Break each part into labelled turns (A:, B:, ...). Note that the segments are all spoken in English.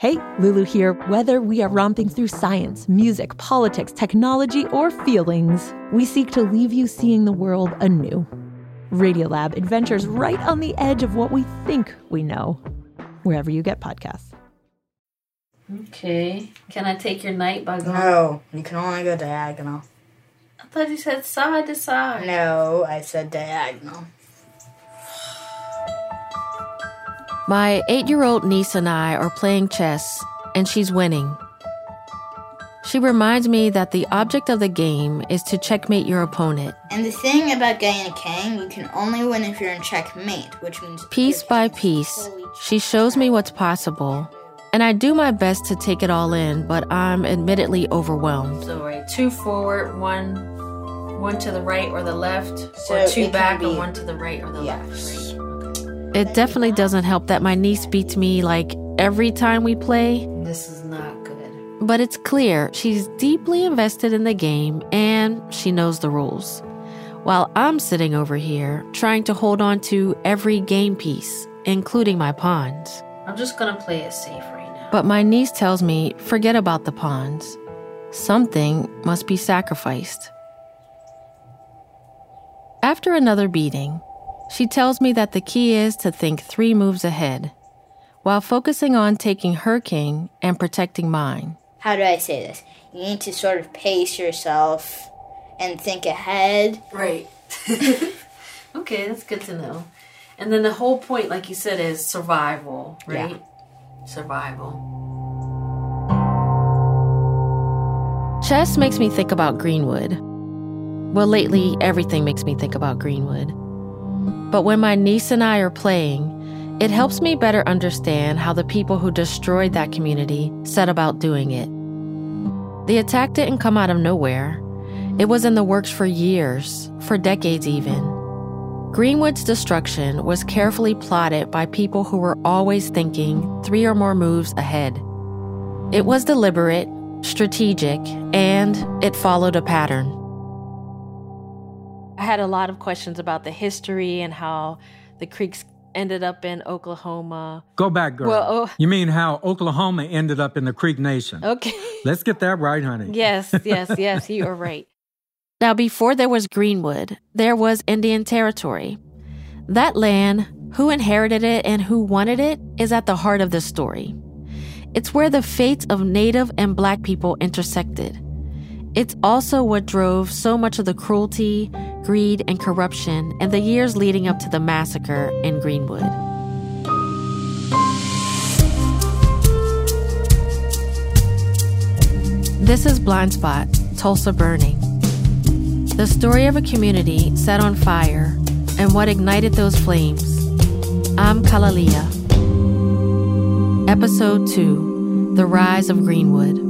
A: Hey, Lulu here. Whether we are romping through science, music, politics, technology, or feelings, we seek to leave you seeing the world anew. Radiolab adventures right on the edge of what we think we know, wherever you get podcasts.
B: Okay. Can I take your night by going?
C: No, you can only go diagonal.
B: I thought you said side to side.
C: No, I said diagonal.
D: My eight year old niece and I are playing chess, and she's winning. She reminds me that the object of the game is to checkmate your opponent.
C: And the thing about getting a king, you can only win if you're in checkmate, which means
D: Piece by piece, she shows me what's possible, and I do my best to take it all in, but I'm admittedly overwhelmed.
B: So right, two forward, one, one to the right or the left,
C: So
B: or two back
C: be-
B: and one to the right or the
C: Yeah.
B: left.
D: It definitely doesn't help that my niece beats me like every time we play,
B: This is not good.
D: but it's clear she's deeply invested in the game and she knows the rules. While I'm sitting over here trying to hold on to every game piece, including my pawns.
B: I'm just gonna play it safe right now.
D: But my niece tells me forget about the pawns. Something must be sacrificed. After another beating, she tells me that the key is to think three moves ahead, while focusing on taking her king and protecting mine.
C: How do I say this? You need to sort of pace yourself and think ahead.
B: Right. okay, that's good to know. And then the whole point, like you said, is survival, right? Survival.
D: Chess makes me think about Greenwood. Well, lately, everything makes me think about Greenwood. But when my niece and I are playing, it helps me better understand how the people who destroyed that community set about doing it. The attack didn't come out of nowhere, it was in the works for years, for decades even. Greenwood's destruction was carefully plotted by people who were always thinking three or more moves ahead. It was deliberate, strategic, and it followed a pattern. I had a lot of questions about the history and how the Creeks ended up in Oklahoma.
E: Go back, girl.
D: Well, oh-
E: You mean how Oklahoma ended up in the Creek Nation?
D: Okay.
E: Let's get that right, honey.
D: Yes, yes, yes, you are right. Now, before there was Greenwood, there was Indian Territory. That land, who inherited it and who wanted it, is at the heart of the story. It's where the fates of Native and Black people intersected. It's also what drove so much of the cruelty, greed, and corruption in the years leading up to the massacre in Greenwood. This is Blind Spot, Tulsa Burning. The story of a community set on fire and what ignited those flames. I'm KalaLea. Episode 2 The Rise of Greenwood.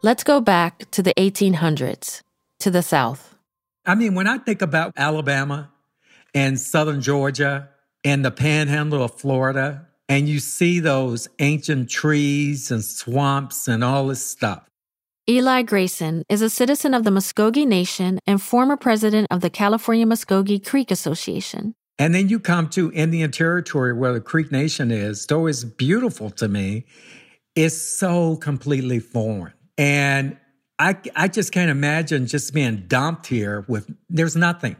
D: Let's go back to the 1800s, to the South.
E: I mean, when I think about Alabama and southern Georgia and the panhandle of Florida, and you see those ancient trees and swamps and all this stuff.
D: Eli Grayson is a citizen of the Muskogee Nation and former president of the California Muskogee Creek Association.
E: And then you come to Indian Territory where the Creek Nation is, though it's beautiful to me, it's so completely foreign. And I, I just can't imagine just being dumped here with, there's nothing.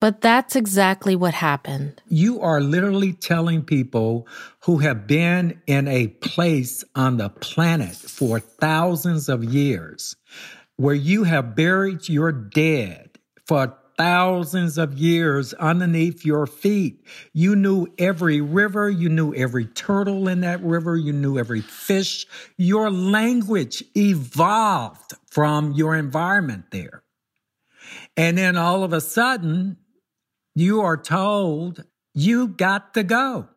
D: But that's exactly what happened.
E: You are literally telling people who have been in a place on the planet for thousands of years where you have buried your dead for thousands of years underneath your feet. You knew every river, you knew every turtle in that river, you knew every fish. Your language evolved from your environment there. And then all of a sudden, you are told you got to go.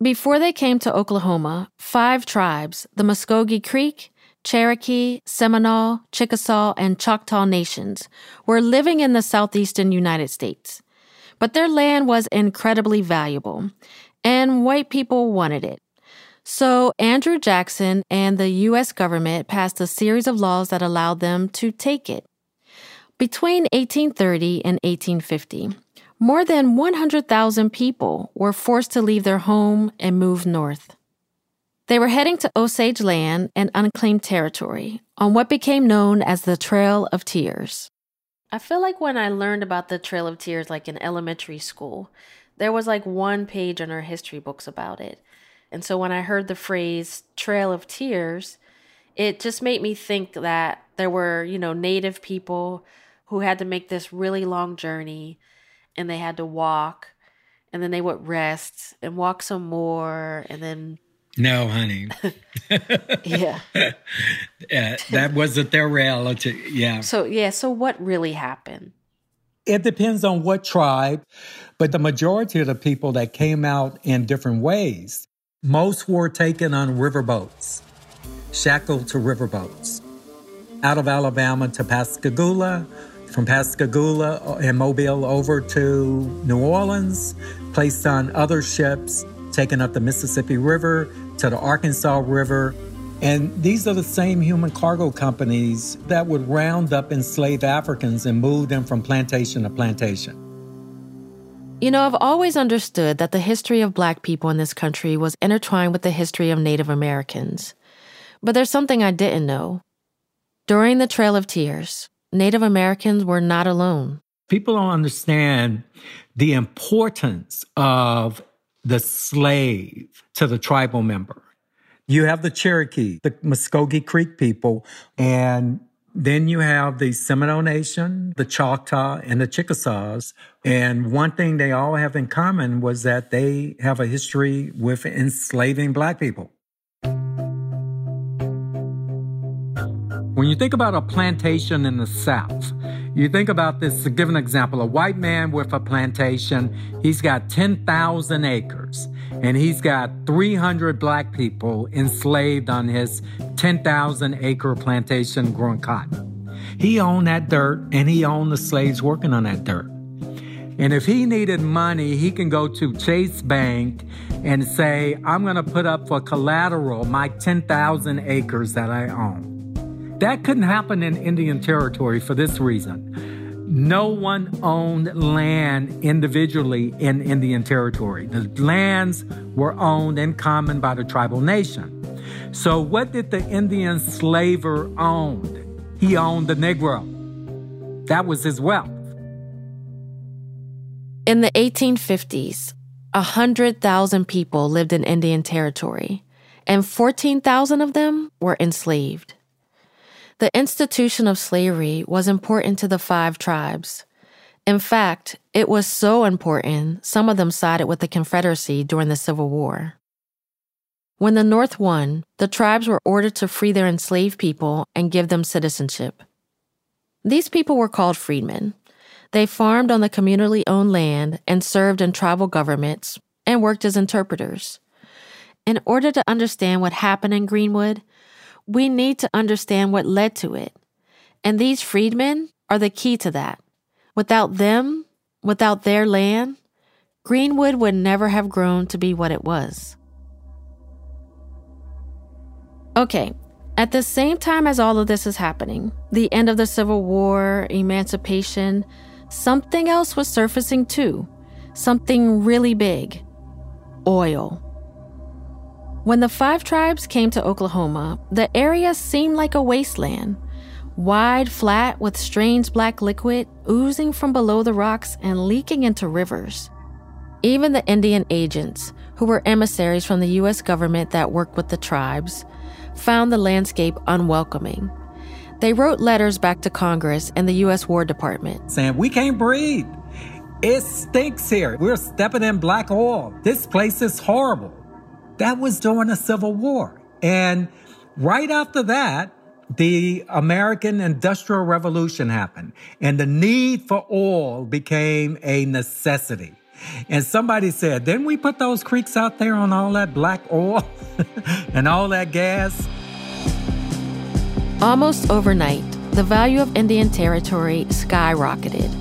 D: Before they came to Oklahoma, five tribes, the Muskogee Creek, Cherokee, Seminole, Chickasaw, and Choctaw nations, were living in the southeastern United States. But their land was incredibly valuable, and white people wanted it. So Andrew Jackson and the U.S. government passed a series of laws that allowed them to take it. Between 1830 and 1850, more than 100,000 people were forced to leave their home and move north. They were heading to Osage land and unclaimed territory on what became known as the Trail of Tears. I feel like when I learned about the Trail of Tears, like in elementary school, there was like one page in our history books about it. And so when I heard the phrase Trail of Tears, it just made me think that there were, you know, native people who had to make this really long journey and they had to walk and then they would rest and walk some more and then
E: no honey.
D: Yeah.
E: Uh, that wasn't their reality. Yeah.
D: So yeah so what really happened?
E: It depends on what tribe but the majority of the people that came out in different ways. Most were taken on riverboats shackled to riverboats out of alabama to pascagoula from Pascagoula and Mobile over to New Orleans, placed on other ships, taken up the Mississippi River to the Arkansas River. And these are the same human cargo companies that would round up enslaved Africans and move them from plantation to plantation.
D: You know, I've always understood that the history of black people in this country was intertwined with the history of Native Americans. But there's something I didn't know. During the Trail of Tears, Native Americans were not alone.
E: People don't understand the importance of the slave to the tribal member. You have the Cherokee, the Muscogee Creek people, and then you have the Seminole Nation, the Choctaw, and the Chickasaws. And one thing they all have in common was that they have a history with enslaving black people. When you think about a plantation in the South, you think about this, to give an example, a white man with a plantation, he's got 10,000 acres and he's got 300 black people enslaved on his 10,000 acre plantation growing cotton. He owned that dirt and he owned the slaves working on that dirt. And if he needed money, he can go to Chase Bank and say, I'm going to put up for collateral my 10,000 acres that I own. That couldn't happen in Indian Territory for this reason. No one owned land individually in Indian Territory. The lands were owned in common by the tribal nation. So, what did the Indian slaver own? He owned the Negro. That was his wealth.
D: In the 1850s, 100,000 people lived in Indian Territory, and 14,000 of them were enslaved. The institution of slavery was important to the five tribes. In fact, it was so important, some of them sided with the Confederacy during the Civil War. When the North won, the tribes were ordered to free their enslaved people and give them citizenship. These people were called freedmen. They farmed on the communally owned land and served in tribal governments and worked as interpreters. In order to understand what happened in Greenwood, we need to understand what led to it. And these freedmen are the key to that. Without them, without their land, Greenwood would never have grown to be what it was. Okay, at the same time as all of this is happening, the end of the Civil War, emancipation, something else was surfacing too. Something really big oil. When the five tribes came to Oklahoma, the area seemed like a wasteland. Wide, flat, with strange black liquid oozing from below the rocks and leaking into rivers. Even the Indian agents, who were emissaries from the U.S. government that worked with the tribes, found the landscape unwelcoming. They wrote letters back to Congress and the U.S. War Department
E: saying, We can't breathe. It stinks here. We're stepping in black oil. This place is horrible. That was during the Civil War. And right after that, the American Industrial Revolution happened and the need for oil became a necessity. And somebody said, didn't we put those creeks out there on all that black oil and all that gas?
D: Almost overnight, the value of Indian Territory skyrocketed.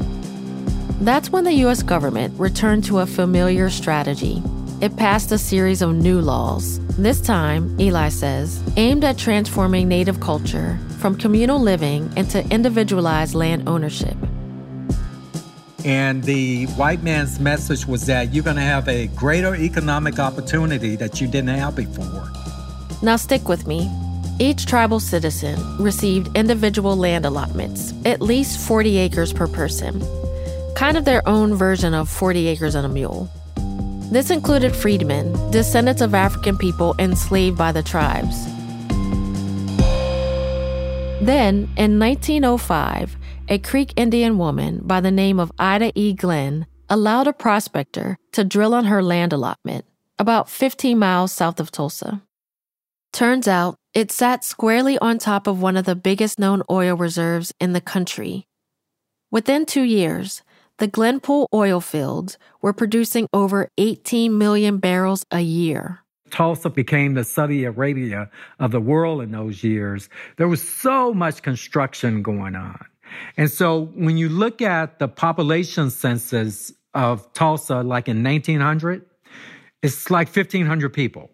D: That's when the U.S. government returned to a familiar strategy it passed a series of new laws. This time, Eli says, aimed at transforming Native culture from communal living into individualized land ownership.
E: And the white man's message was that you're going to have a greater economic opportunity that you didn't have before.
D: Now, stick with me. Each tribal citizen received individual land allotments, at least 40 acres per person, kind of their own version of 40 acres and a mule. This included freedmen, descendants of African people enslaved by the tribes. Then, in 1905, a Creek Indian woman by the name of Ida E. Glenn allowed a prospector to drill on her land allotment, about 15 miles south of Tulsa. Turns out, it sat squarely on top of one of the biggest known oil reserves in the country. Within two years, the Glenpool oil fields were producing over 18 million barrels a year.
E: Tulsa became the Saudi Arabia of the world in those years. There was so much construction going on. And so when you look at the population census of Tulsa, like in 1900, it's like 1,500 people.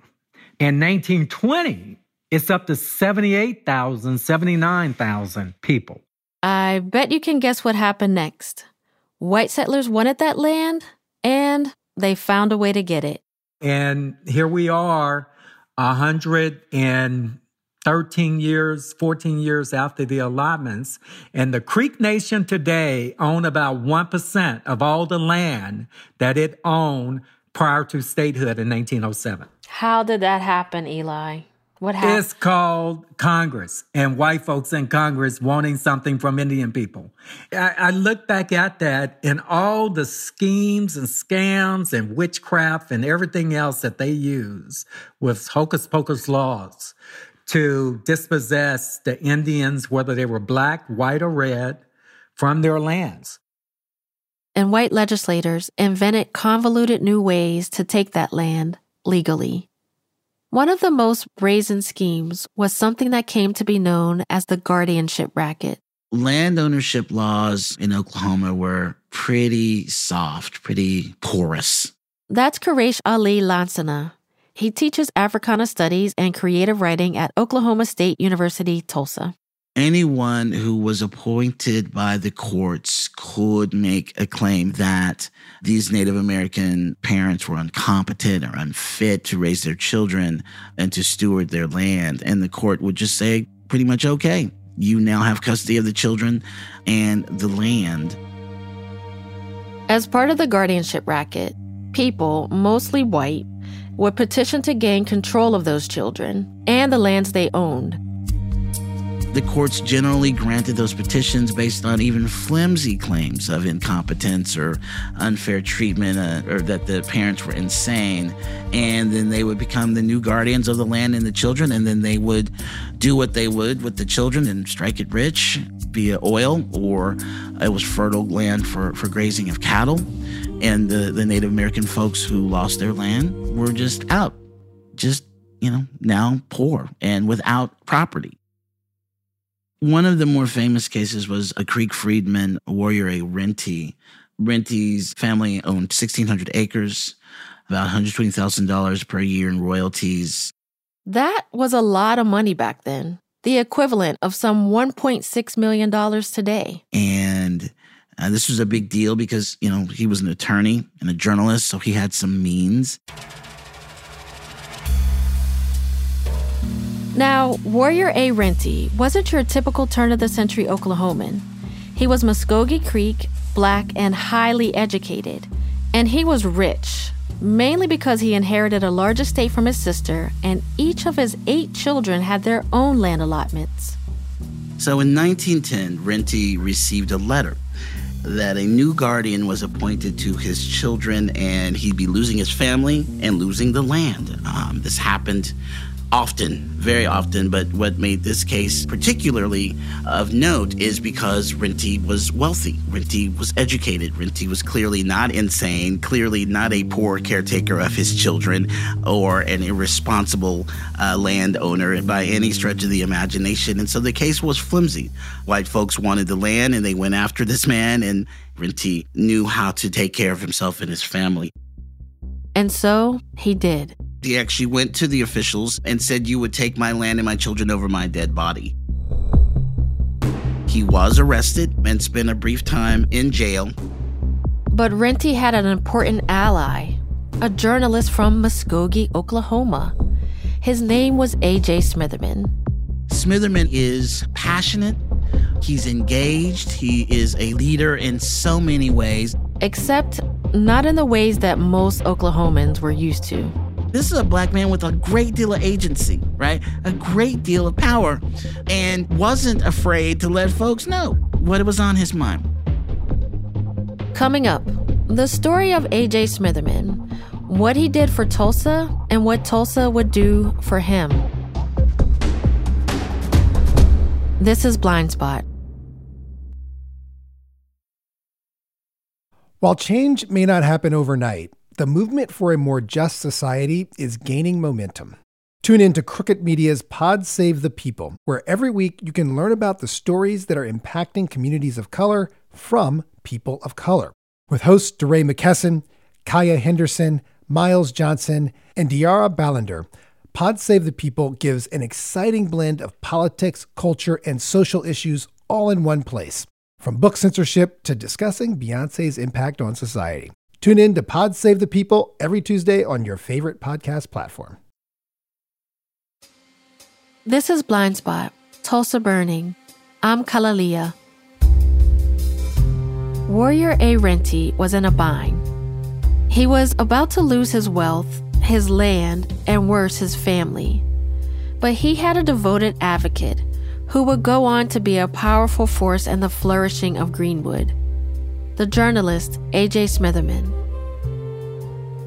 E: In 1920, it's up to 78,000, 79,000 people.
D: I bet you can guess what happened next. White settlers wanted that land, and they found a way to get it.
E: And here we are, 113 years, 14 years after the allotments. And the Creek Nation today own about 1% of all the land that it owned prior to statehood in 1907.
D: How did that happen, Eli? What happened?
E: It's called Congress and white folks in Congress wanting something from Indian people. I, I, look back at that and all the schemes and scams and witchcraft and everything else that they use with hocus pocus laws to dispossess the Indians, whether they were black, white, or red, from their lands.
D: And white legislators invented convoluted new ways to take that land legally. One of the most brazen schemes was something that came to be known as the guardianship racket.
F: Land ownership laws in Oklahoma were pretty soft, pretty porous.
D: That's Quraysh Ali Lansana. He teaches Africana Studies and Creative Writing at Oklahoma State University, Tulsa
F: anyone who was appointed by the courts could make a claim that these Native American parents were incompetent or unfit to raise their children and to steward their land. And the court would just say, pretty much, okay, you now have custody of the children and the land.
D: As part of the guardianship racket, people, mostly white, would petition to gain control of those children and the lands they owned
F: the courts generally granted those petitions based on even flimsy claims of incompetence or unfair treatment uh, or that the parents were insane. And then they would become the new guardians of the land and the children. And then they would do what they would with the children and strike it rich via oil or it was fertile land for, for grazing of cattle. And the, the Native American folks who lost their land were just out, just, you know, now poor and without property. One of the more famous cases was a Creek freedman, Warrior A. Rentie. Rentie's family owned 1,600 acres, about $120,000 per year in royalties.
D: That was a lot of money back then, the equivalent of some $1.6 million today.
F: And uh, this was a big deal because, you know, he was an attorney and a journalist, so he had some means.
D: Now, Warrior A. Rentie wasn't your typical turn of the century Oklahoman. He was Muskogee Creek, black, and highly educated. And he was rich, mainly because he inherited a large estate from his sister, and each of his eight children had their own land allotments.
F: So in 1910, Rentie received a letter that a new guardian was appointed to his children and he'd be losing his family and losing the land. Um, this happened often, very often, but what made this case particularly of note is because Rentie was wealthy. Rentie was educated. Rentie was clearly not insane, clearly not a poor caretaker of his children or an irresponsible uh, landowner by any stretch of the imagination. And so the case was flimsy. White folks wanted the land and they went after this man, and Rentie knew how to take care of himself and his family.
D: And so he did.
F: He actually went to the officials and said, You would take my land and my children over my dead body. He was arrested and spent a brief time in jail.
D: But Rentie had an important ally, a journalist from Muskogee, Oklahoma. His name was A.J. Smitherman.
F: Smitherman is passionate, he's engaged, he is a leader in so many ways.
D: Except not in the ways that most Oklahomans were used to.
F: This is a black man with a great deal of agency, right? A great deal of power, and wasn't afraid to let folks know what was on his mind.
D: Coming up, the story of AJ Smitherman, what he did for Tulsa, and what Tulsa would do for him. This is Blind Spot.
G: While change may not happen overnight, the movement for a more just society is gaining momentum. Tune in to Crooked Media's Pod Save the People, where every week you can learn about the stories that are impacting communities of color from people of color. With hosts DeRay McKesson, Kaya Henderson, Myles Johnson, and De'Ara Balenger, Pod Save the People gives an exciting blend of politics, culture, and social issues all in one place. From book censorship to discussing Beyonce's impact on society. Tune in to Pod Save the People every Tuesday on your favorite podcast platform.
D: This is Blind Spot, Tulsa Burning. I'm Kalalea. Warrior A. Rentie was in a bind. He was about to lose his wealth, his land, and worse, his family. But he had a devoted advocate who would go on to be a powerful force in the flourishing of Greenwood the journalist A.J. Smitherman.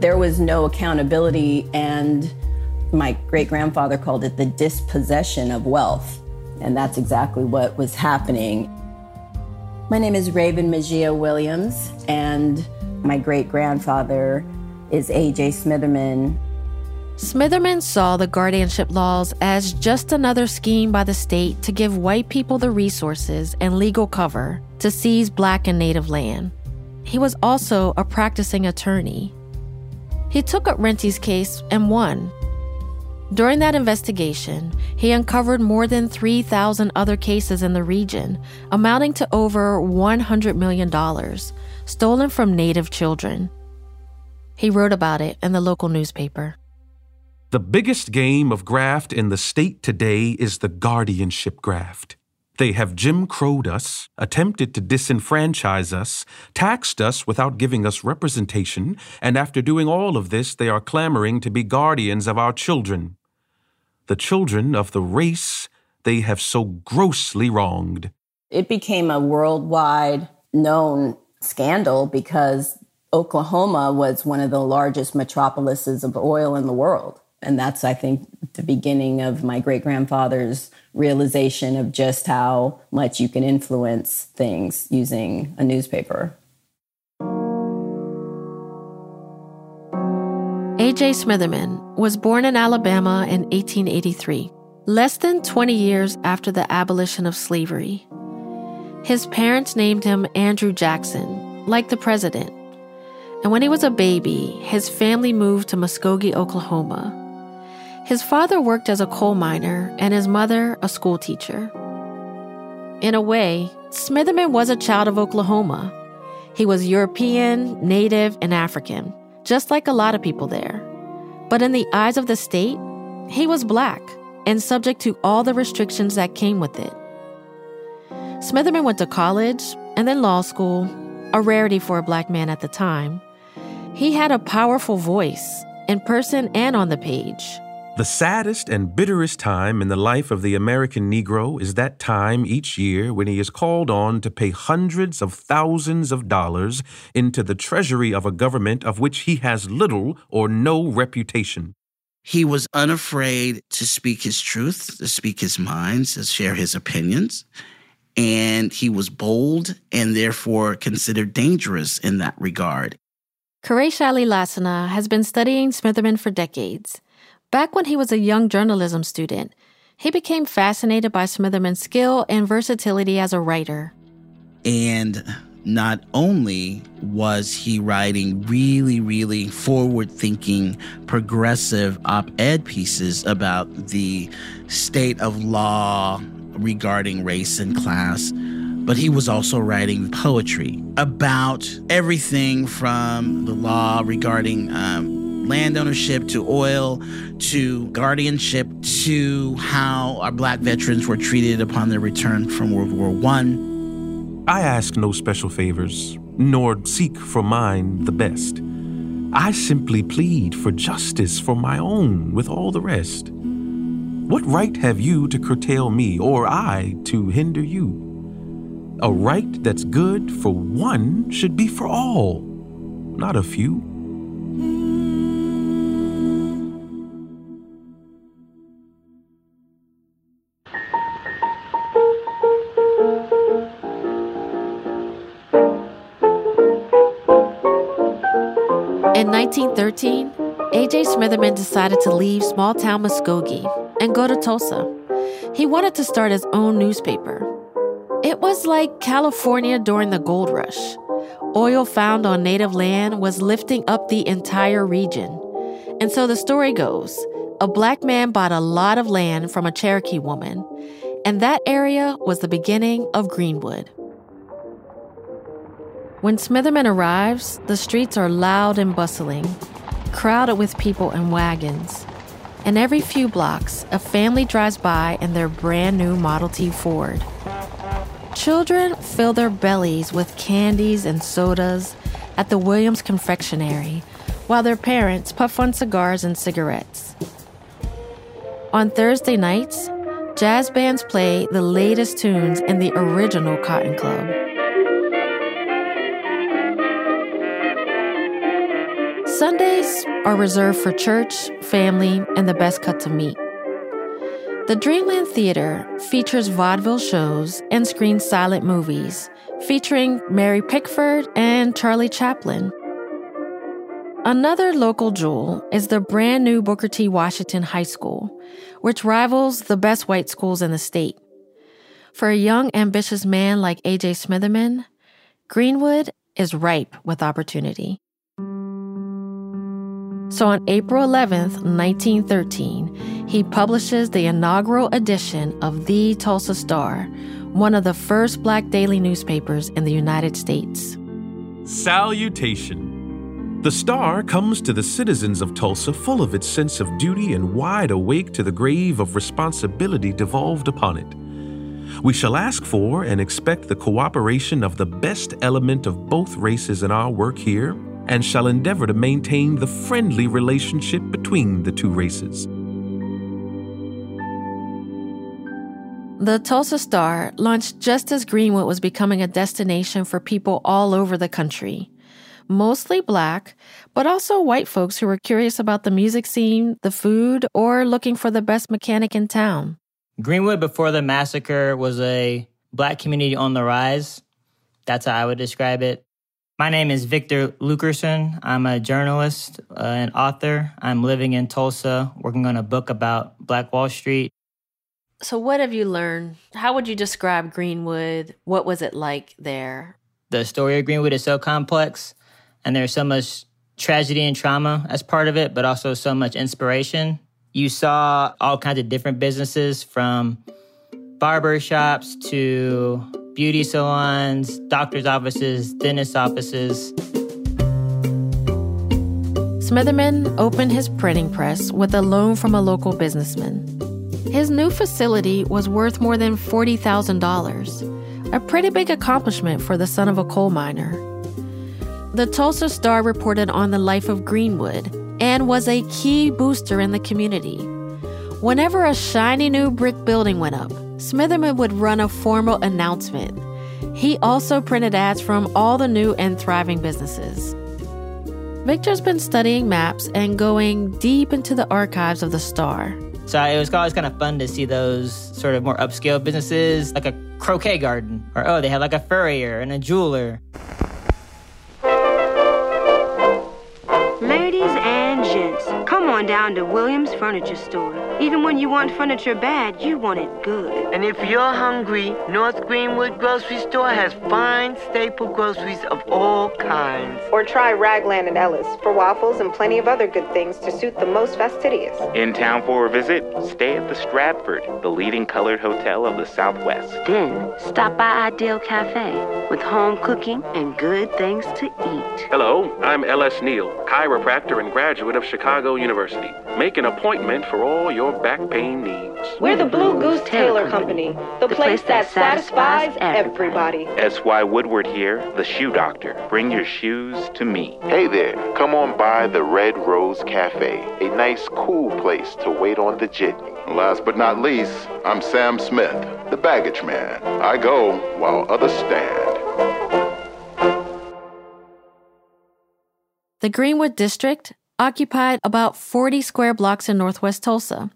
H: There was no accountability, and my great grandfather called it the dispossession of wealth. And that's exactly what was happening. My name is Raven Majia Williams, and my great grandfather is A.J. Smitherman.
D: Smitherman saw the guardianship laws as just another scheme by the state to give white people the resources and legal cover to seize black and native land. He was also a practicing attorney. He took up Rentie's case and won. During that investigation, he uncovered more than 3,000 other cases in the region, amounting to over $100 million, stolen from Native children. He wrote about it in the local newspaper.
I: The biggest game of graft in the state today is the guardianship graft. They have Jim Crowed us, attempted to disenfranchise us, taxed us without giving us representation, and after doing all of this, they are clamoring to be guardians of our children. The children of the race they have so grossly wronged.
H: It became a worldwide known scandal because Oklahoma was one of the largest metropolises of oil in the world. And that's, I think, the beginning of my great grandfather's realization of just how much you can influence things using a newspaper.
D: A.J. Smitherman was born in Alabama in 1883, less than 20 years after the abolition of slavery. His parents named him Andrew Jackson, like the president. And when he was a baby, his family moved to Muskogee, Oklahoma. His father worked as a coal miner and his mother a schoolteacher. In a way, Smitherman was a child of Oklahoma. He was European, Native, and African, just like a lot of people there. But in the eyes of the state, he was black and subject to all the restrictions that came with it. Smitherman went to college and then law school, a rarity for a black man at the time. He had a powerful voice, in person and on the page.
I: The saddest and bitterest time in the life of the American Negro is that time each year when he is called on to pay hundreds of thousands of dollars into the treasury of a government of which he has little or no reputation.
F: He was unafraid to speak his truth, to speak his mind, to share his opinions. And he was bold and therefore considered dangerous in that regard.
D: Quraysh Ali Lansana has been studying Smitherman for decades. Back when he was a young journalism student, he became fascinated by Smitherman's skill and versatility as a writer.
F: And not only was he writing really, really forward thinking, progressive op ed pieces about the state of law regarding race and class, but he was also writing poetry about everything from the law regarding um, land ownership to oil to guardianship to how our black veterans were treated upon their return from World War One.
I: I ask no special favors, nor seek for mine the best. I simply plead for justice for my own with all the rest. What right have you to curtail me, or I to hinder you? A right that's good for one should be for all, not a few.
D: 1913, A.J. Smitherman decided to leave small town Muskogee and go to Tulsa. He wanted to start his own newspaper. It was like California during the gold rush. Oil found on native land was lifting up the entire region. And so the story goes a black man bought a lot of land from a Cherokee woman, and that area was the beginning of Greenwood. When Smitherman arrives, the streets are loud and bustling, crowded with people and wagons. And every few blocks, a family drives by in their brand new Model T Ford. Children fill their bellies with candies and sodas at the Williams Confectionery, while their parents puff on cigars and cigarettes. On Thursday nights, jazz bands play the latest tunes in the original Cotton Club. Sundays are reserved for church, family, and the best cuts of meat. The Dreamland Theater features vaudeville shows and screens silent movies featuring Mary Pickford and Charlie Chaplin. Another local jewel is the brand new Booker T. Washington High School, which rivals the best white schools in the state. For a young, ambitious man like A.J. Smitherman, Greenwood is ripe with opportunity. So on April 11th, 1913, he publishes the inaugural edition of The Tulsa Star, one of the first black daily newspapers in the United States.
I: Salutation. The Star comes to the citizens of Tulsa full of its sense of duty and wide awake to the grave of responsibility devolved upon it. We shall ask for and expect the cooperation of the best element of both races in our work here and shall endeavor to maintain the friendly relationship between the two races.
D: The Tulsa Star launched just as Greenwood was becoming a destination for people all over the country. Mostly black, but also white folks who were curious about the music scene, the food, or looking for the best mechanic in town.
J: Greenwood before the massacre was a black community on the rise. That's how I would describe it. My name is Victor Luckerson. I'm a journalist uh, and author. I'm living in Tulsa, working on a book about Black Wall Street.
D: So, what have you learned? How would you describe Greenwood? What was it like there?
J: The story of Greenwood is so complex, and there's so much tragedy and trauma as part of it, but also so much inspiration. You saw all kinds of different businesses from barber shops to beauty salons, doctor's offices, dentist offices.
D: Smitherman opened his printing press with a loan from a local businessman. His new facility was worth more than $40,000, a pretty big accomplishment for the son of a coal miner. The Tulsa Star reported on the life of Greenwood and was a key booster in the community. Whenever a shiny new brick building went up, Smitherman would run a formal announcement. He also printed ads from all the new and thriving businesses. Victor's been studying maps and going deep into the archives of the Star.
J: So it was always kind of fun to see those sort of more upscale businesses, like a croquet garden, or oh, they had like a furrier and a jeweler.
K: Ladies and gents, come on down to Williams Furniture Store. Even when you want furniture bad, you want it good.
L: And if you're hungry, North Greenwood Grocery Store has fine staple groceries of all kinds.
M: Or try Ragland and Ellis for waffles and plenty of other good things to suit the most fastidious.
N: In town for a visit? Stay at the Stratford, the leading colored hotel of the Southwest.
K: Then stop by Ideal Cafe with home cooking and good things to eat.
I: Hello, I'm L.S. Neal, chiropractor and graduate of Chicago University. Make an appointment for all your back pain needs.
M: We're the Blue Goose Tailor Company, the, place, that satisfies everybody.
N: S.Y. Woodward here, the shoe doctor. Bring your shoes to me.
O: Hey there, come on by the Red Rose Cafe, a nice, cool place to wait on the jitney.
P: Last but not least, I'm Sam Smith, the baggage man. I go while others stand.
D: The Greenwood District occupied about 40 square blocks in northwest Tulsa,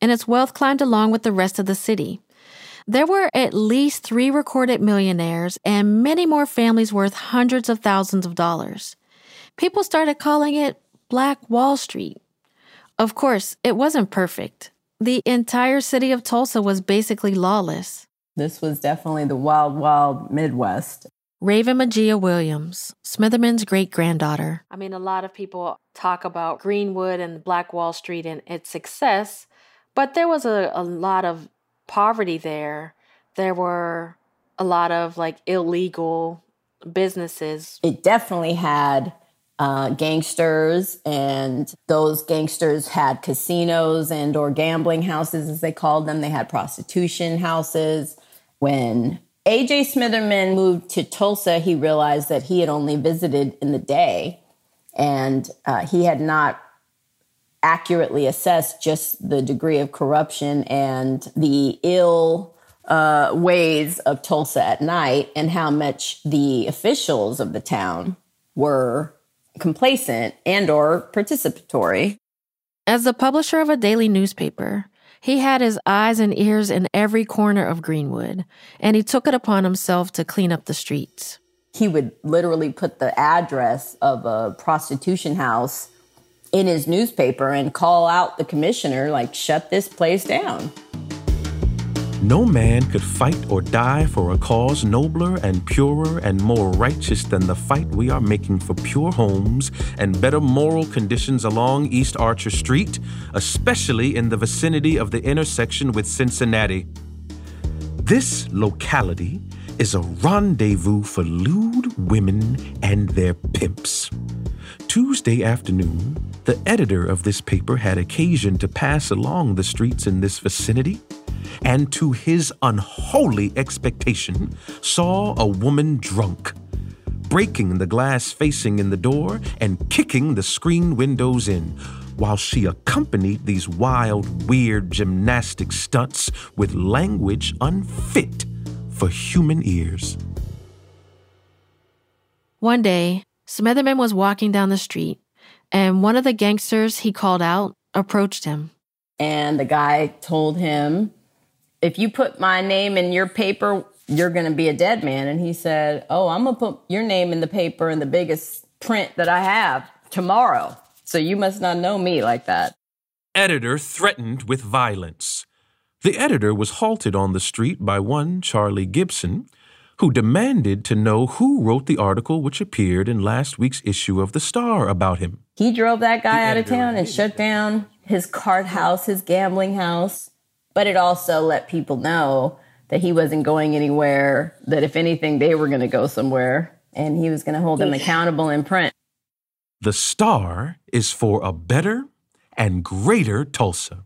D: and its wealth climbed along with the rest of the city. There were at least three recorded millionaires and many more families worth hundreds of thousands of dollars. People started calling it Black Wall Street. Of course, it wasn't perfect. The entire city of Tulsa was basically lawless.
H: This was definitely the wild, wild Midwest.
D: Raven Majia Williams, Smitherman's great granddaughter.
Q: I mean, a lot of people talk about Greenwood and Black Wall Street and its success, but there was a, a lot of poverty there. There were a lot of like illegal businesses.
H: It definitely had uh, gangsters, and those gangsters had casinos and or gambling houses, as they called them. They had prostitution houses. When AJ Smitherman moved to Tulsa, he realized that he had only visited in the day, and uh, he had not accurately assessed just the degree of corruption and the ill uh, ways of Tulsa at night, and how much the officials of the town were complacent and or participatory.
D: As the publisher of a daily newspaper, he had his eyes and ears in every corner of Greenwood, and he took it upon himself to clean up the streets.
H: He would literally put the address of a prostitution house in his newspaper and call out the commissioner, like, shut this place down.
I: No man could fight or die for a cause nobler and purer and more righteous than the fight we are making for pure homes and better moral conditions along East Archer Street, especially in the vicinity of the intersection with Cincinnati. This locality is a rendezvous for lewd women and their pimps. Tuesday afternoon, the editor of this paper had occasion to pass along the streets in this vicinity and to his unholy expectation, saw a woman drunk, breaking the glass facing in the door and kicking the screen windows in, while she accompanied these wild, weird gymnastic stunts with language unfit for human ears.
D: One day, Smitherman was walking down the street, and one of the gangsters he called out approached him.
H: And the guy told him if you put my name in your paper, you're going to be a dead man. And he said, Oh, I'm going to put your name in the paper in the biggest print that I have tomorrow. So you must not know me like that.
I: Editor threatened with violence. The editor was halted on the street by one Charlie Gibson, who demanded to know who wrote the article which appeared in last week's issue of The Star about him.
H: He drove that guy out of town and shut down his card house, his gambling house but it also let people know that he wasn't going anywhere, that if anything, they were going to go somewhere, and he was going to hold them accountable in print.
I: The star is for a better and greater Tulsa.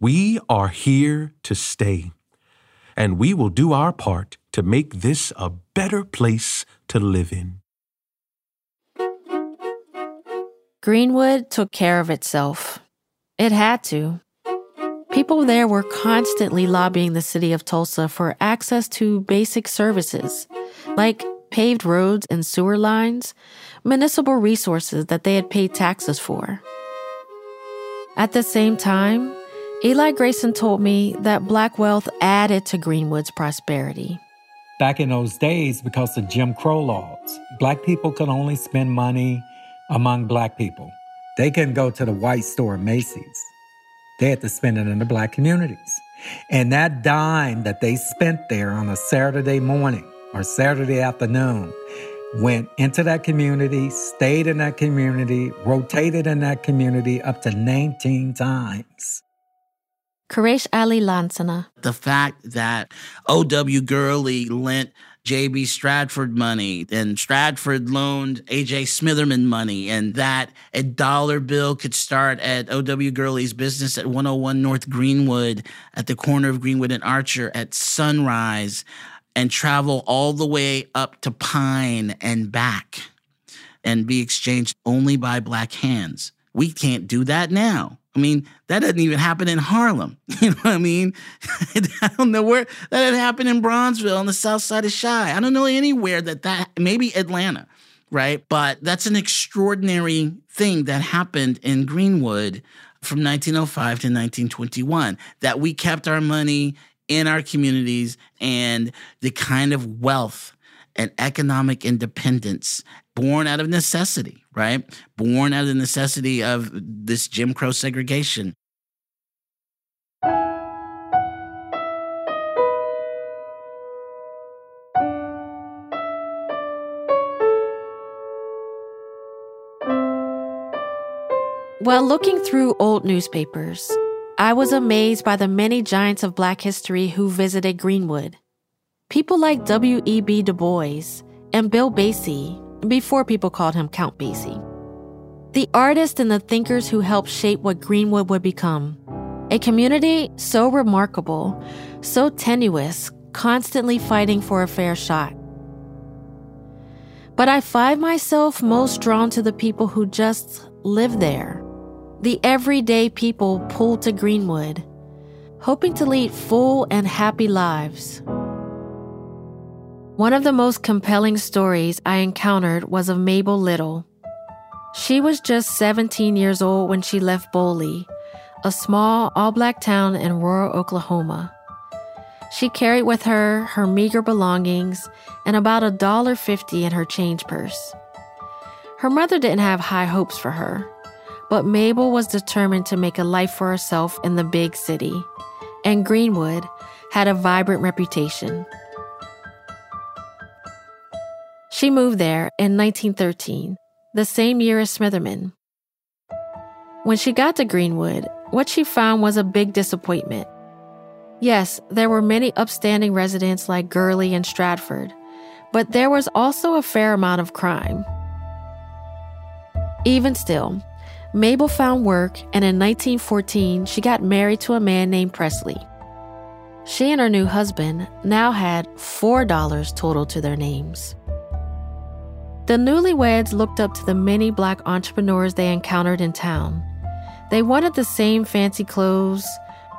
I: We are here to stay, and we will do our part to make this a better place to live in.
D: Greenwood took care of itself. It had to. People there were constantly lobbying the city of Tulsa for access to basic services like paved roads and sewer lines, municipal resources that they had paid taxes for. At the same time, Eli Grayson told me that black wealth added to Greenwood's prosperity.
E: Back in those days, because of Jim Crow laws, black people could only spend money among black people. They couldn't go to the white store Macy's. They had to spend it in the black communities. And that dime that they spent there on a Saturday morning or Saturday afternoon went into that community, stayed in that community, rotated in that community up to 19 times.
D: Quraysh Ali Lansana.
F: The fact that O.W. Gurley lent J.B. Stratford money and Stratford loaned A.J. Smitherman money and that a dollar bill could start at O.W. Gurley's business at 101 North Greenwood at the corner of Greenwood and Archer at sunrise and travel all the way up to Pine and back and be exchanged only by black hands. We can't do that now. I mean, that doesn't even happen in Harlem. You know what I mean? I don't know where that had happened in Bronzeville on the south side of Chi. I don't know anywhere that that, maybe Atlanta, right? But that's an extraordinary thing that happened in Greenwood from 1905 to 1921 that we kept our money in our communities and the kind of wealth and economic independence born out of necessity, right? Born out of the necessity of this Jim Crow segregation.
D: While looking through old newspapers, I was amazed by the many giants of Black history who visited Greenwood. People like W.E.B. Du Bois and Bill Basie, before people called him Count Basie. The artists and the thinkers who helped shape what Greenwood would become. A community so remarkable, so tenuous, constantly fighting for a fair shot. But I find myself most drawn to the people who just live there the everyday people pulled to Greenwood, hoping to lead full and happy lives. One of the most compelling stories I encountered was of Mabel Little. She was just 17 years old when she left Boley, a small all black town in rural Oklahoma. She carried with her her meager belongings and about a dollar fifty in her change purse. Her mother didn't have high hopes for her. But Mabel was determined to make a life for herself in the big city, and Greenwood had a vibrant reputation. She moved there in 1913, the same year as Smitherman. When she got to Greenwood, what she found was a big disappointment. Yes, there were many upstanding residents like Gurley and Stratford, but there was also a fair amount of crime. Even still, Mabel found work, and in 1914, she got married to a man named Presley. She and her new husband now had $4 total to their names. The newlyweds looked up to the many black entrepreneurs they encountered in town. They wanted the same fancy clothes,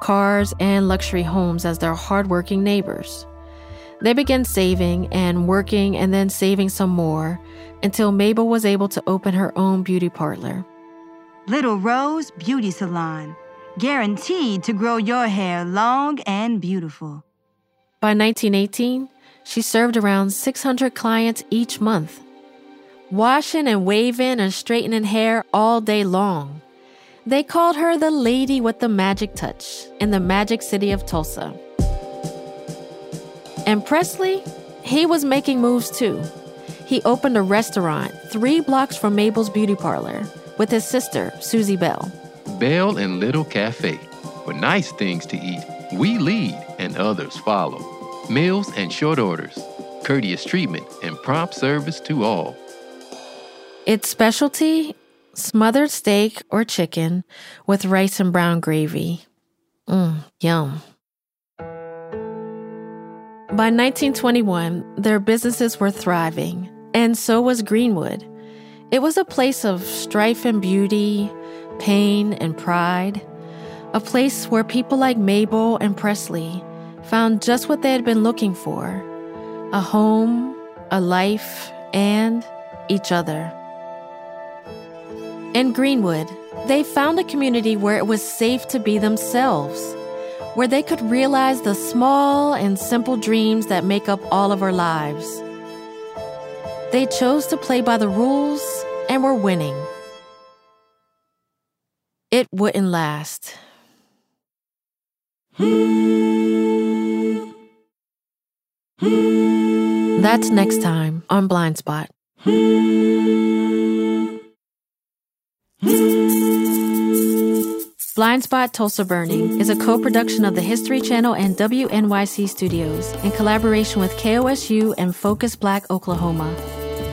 D: cars, and luxury homes as their hardworking neighbors. They began saving and working and then saving some more until Mabel was able to open her own beauty parlor.
R: Little Rose Beauty Salon, guaranteed to grow your hair long and beautiful.
D: By 1918, she served around 600 clients each month, washing and waving and straightening hair all day long. They called her the lady with the magic touch in the magic city of Tulsa. And Presley, he was making moves too. He opened a restaurant three blocks from Mabel's beauty parlor with his sister, Susie Bell.
S: Bell and Little Cafe. For nice things to eat, we lead and others follow. Meals and short orders, courteous treatment, and prompt service to all.
D: Its specialty smothered steak or chicken with rice and brown gravy. Mmm, yum. By 1921, their businesses were thriving, and so was Greenwood. It was a place of strife and beauty, pain and pride, a place where people like Mabel and Presley found just what they had been looking for a home, a life, and each other. In Greenwood, they found a community where it was safe to be themselves, where they could realize the small and simple dreams that make up all of our lives. They chose to play by the rules and were winning. it wouldn't last. That's next time on Blind Spot. Blind Spot Tulsa Burning is a co production of the History Channel and WNYC Studios in collaboration with KOSU and Focus Black Oklahoma.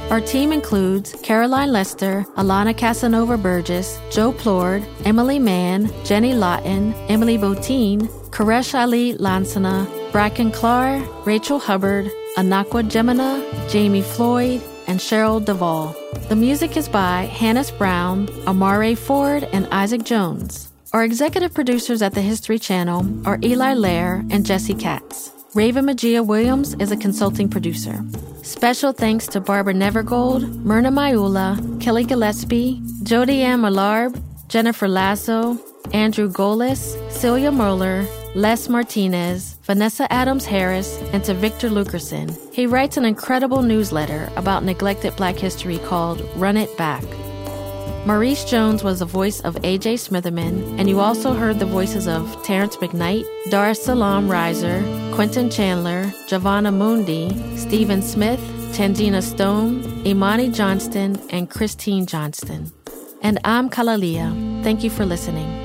D: Our team includes Caroline Lester, Alana Casanova Burgess, Joe Plourde, Emily Mann, Jenny Lawton, Emily Botein, Quraysh Ali Lansana, Bracken Clar, Rachel Hubbard, Anakwa Gemina, Jamie Floyd, and Cheryl Devall. The music is by Hannis Brown, Amare Ford, and Isaac Jones. Our executive producers at the History Channel are Eli Lehrer and Jesse Katz. Raven Majia Williams is a consulting producer. Special thanks to Barbara Nevergold, Myrna Mayula, Kelly Gillespie, Jody Ann Malarb, Jennifer Lasso, Andrew Golis, Celia Mueller, Les Martinez, Vanessa Adams Harris, and to Victor Luckerson. He writes an incredible newsletter about neglected black history called Run It Back. Maurice Jones was the voice of AJ Smitherman, and you also heard the voices of Terrence McKnight, Doris Salam Reiser, Quentin Chandler, Giovanna Mundi, Stephen Smith, Tangina Stone, Imani Johnston, and Christine Johnston. And I'm KalaLea. Thank you for listening.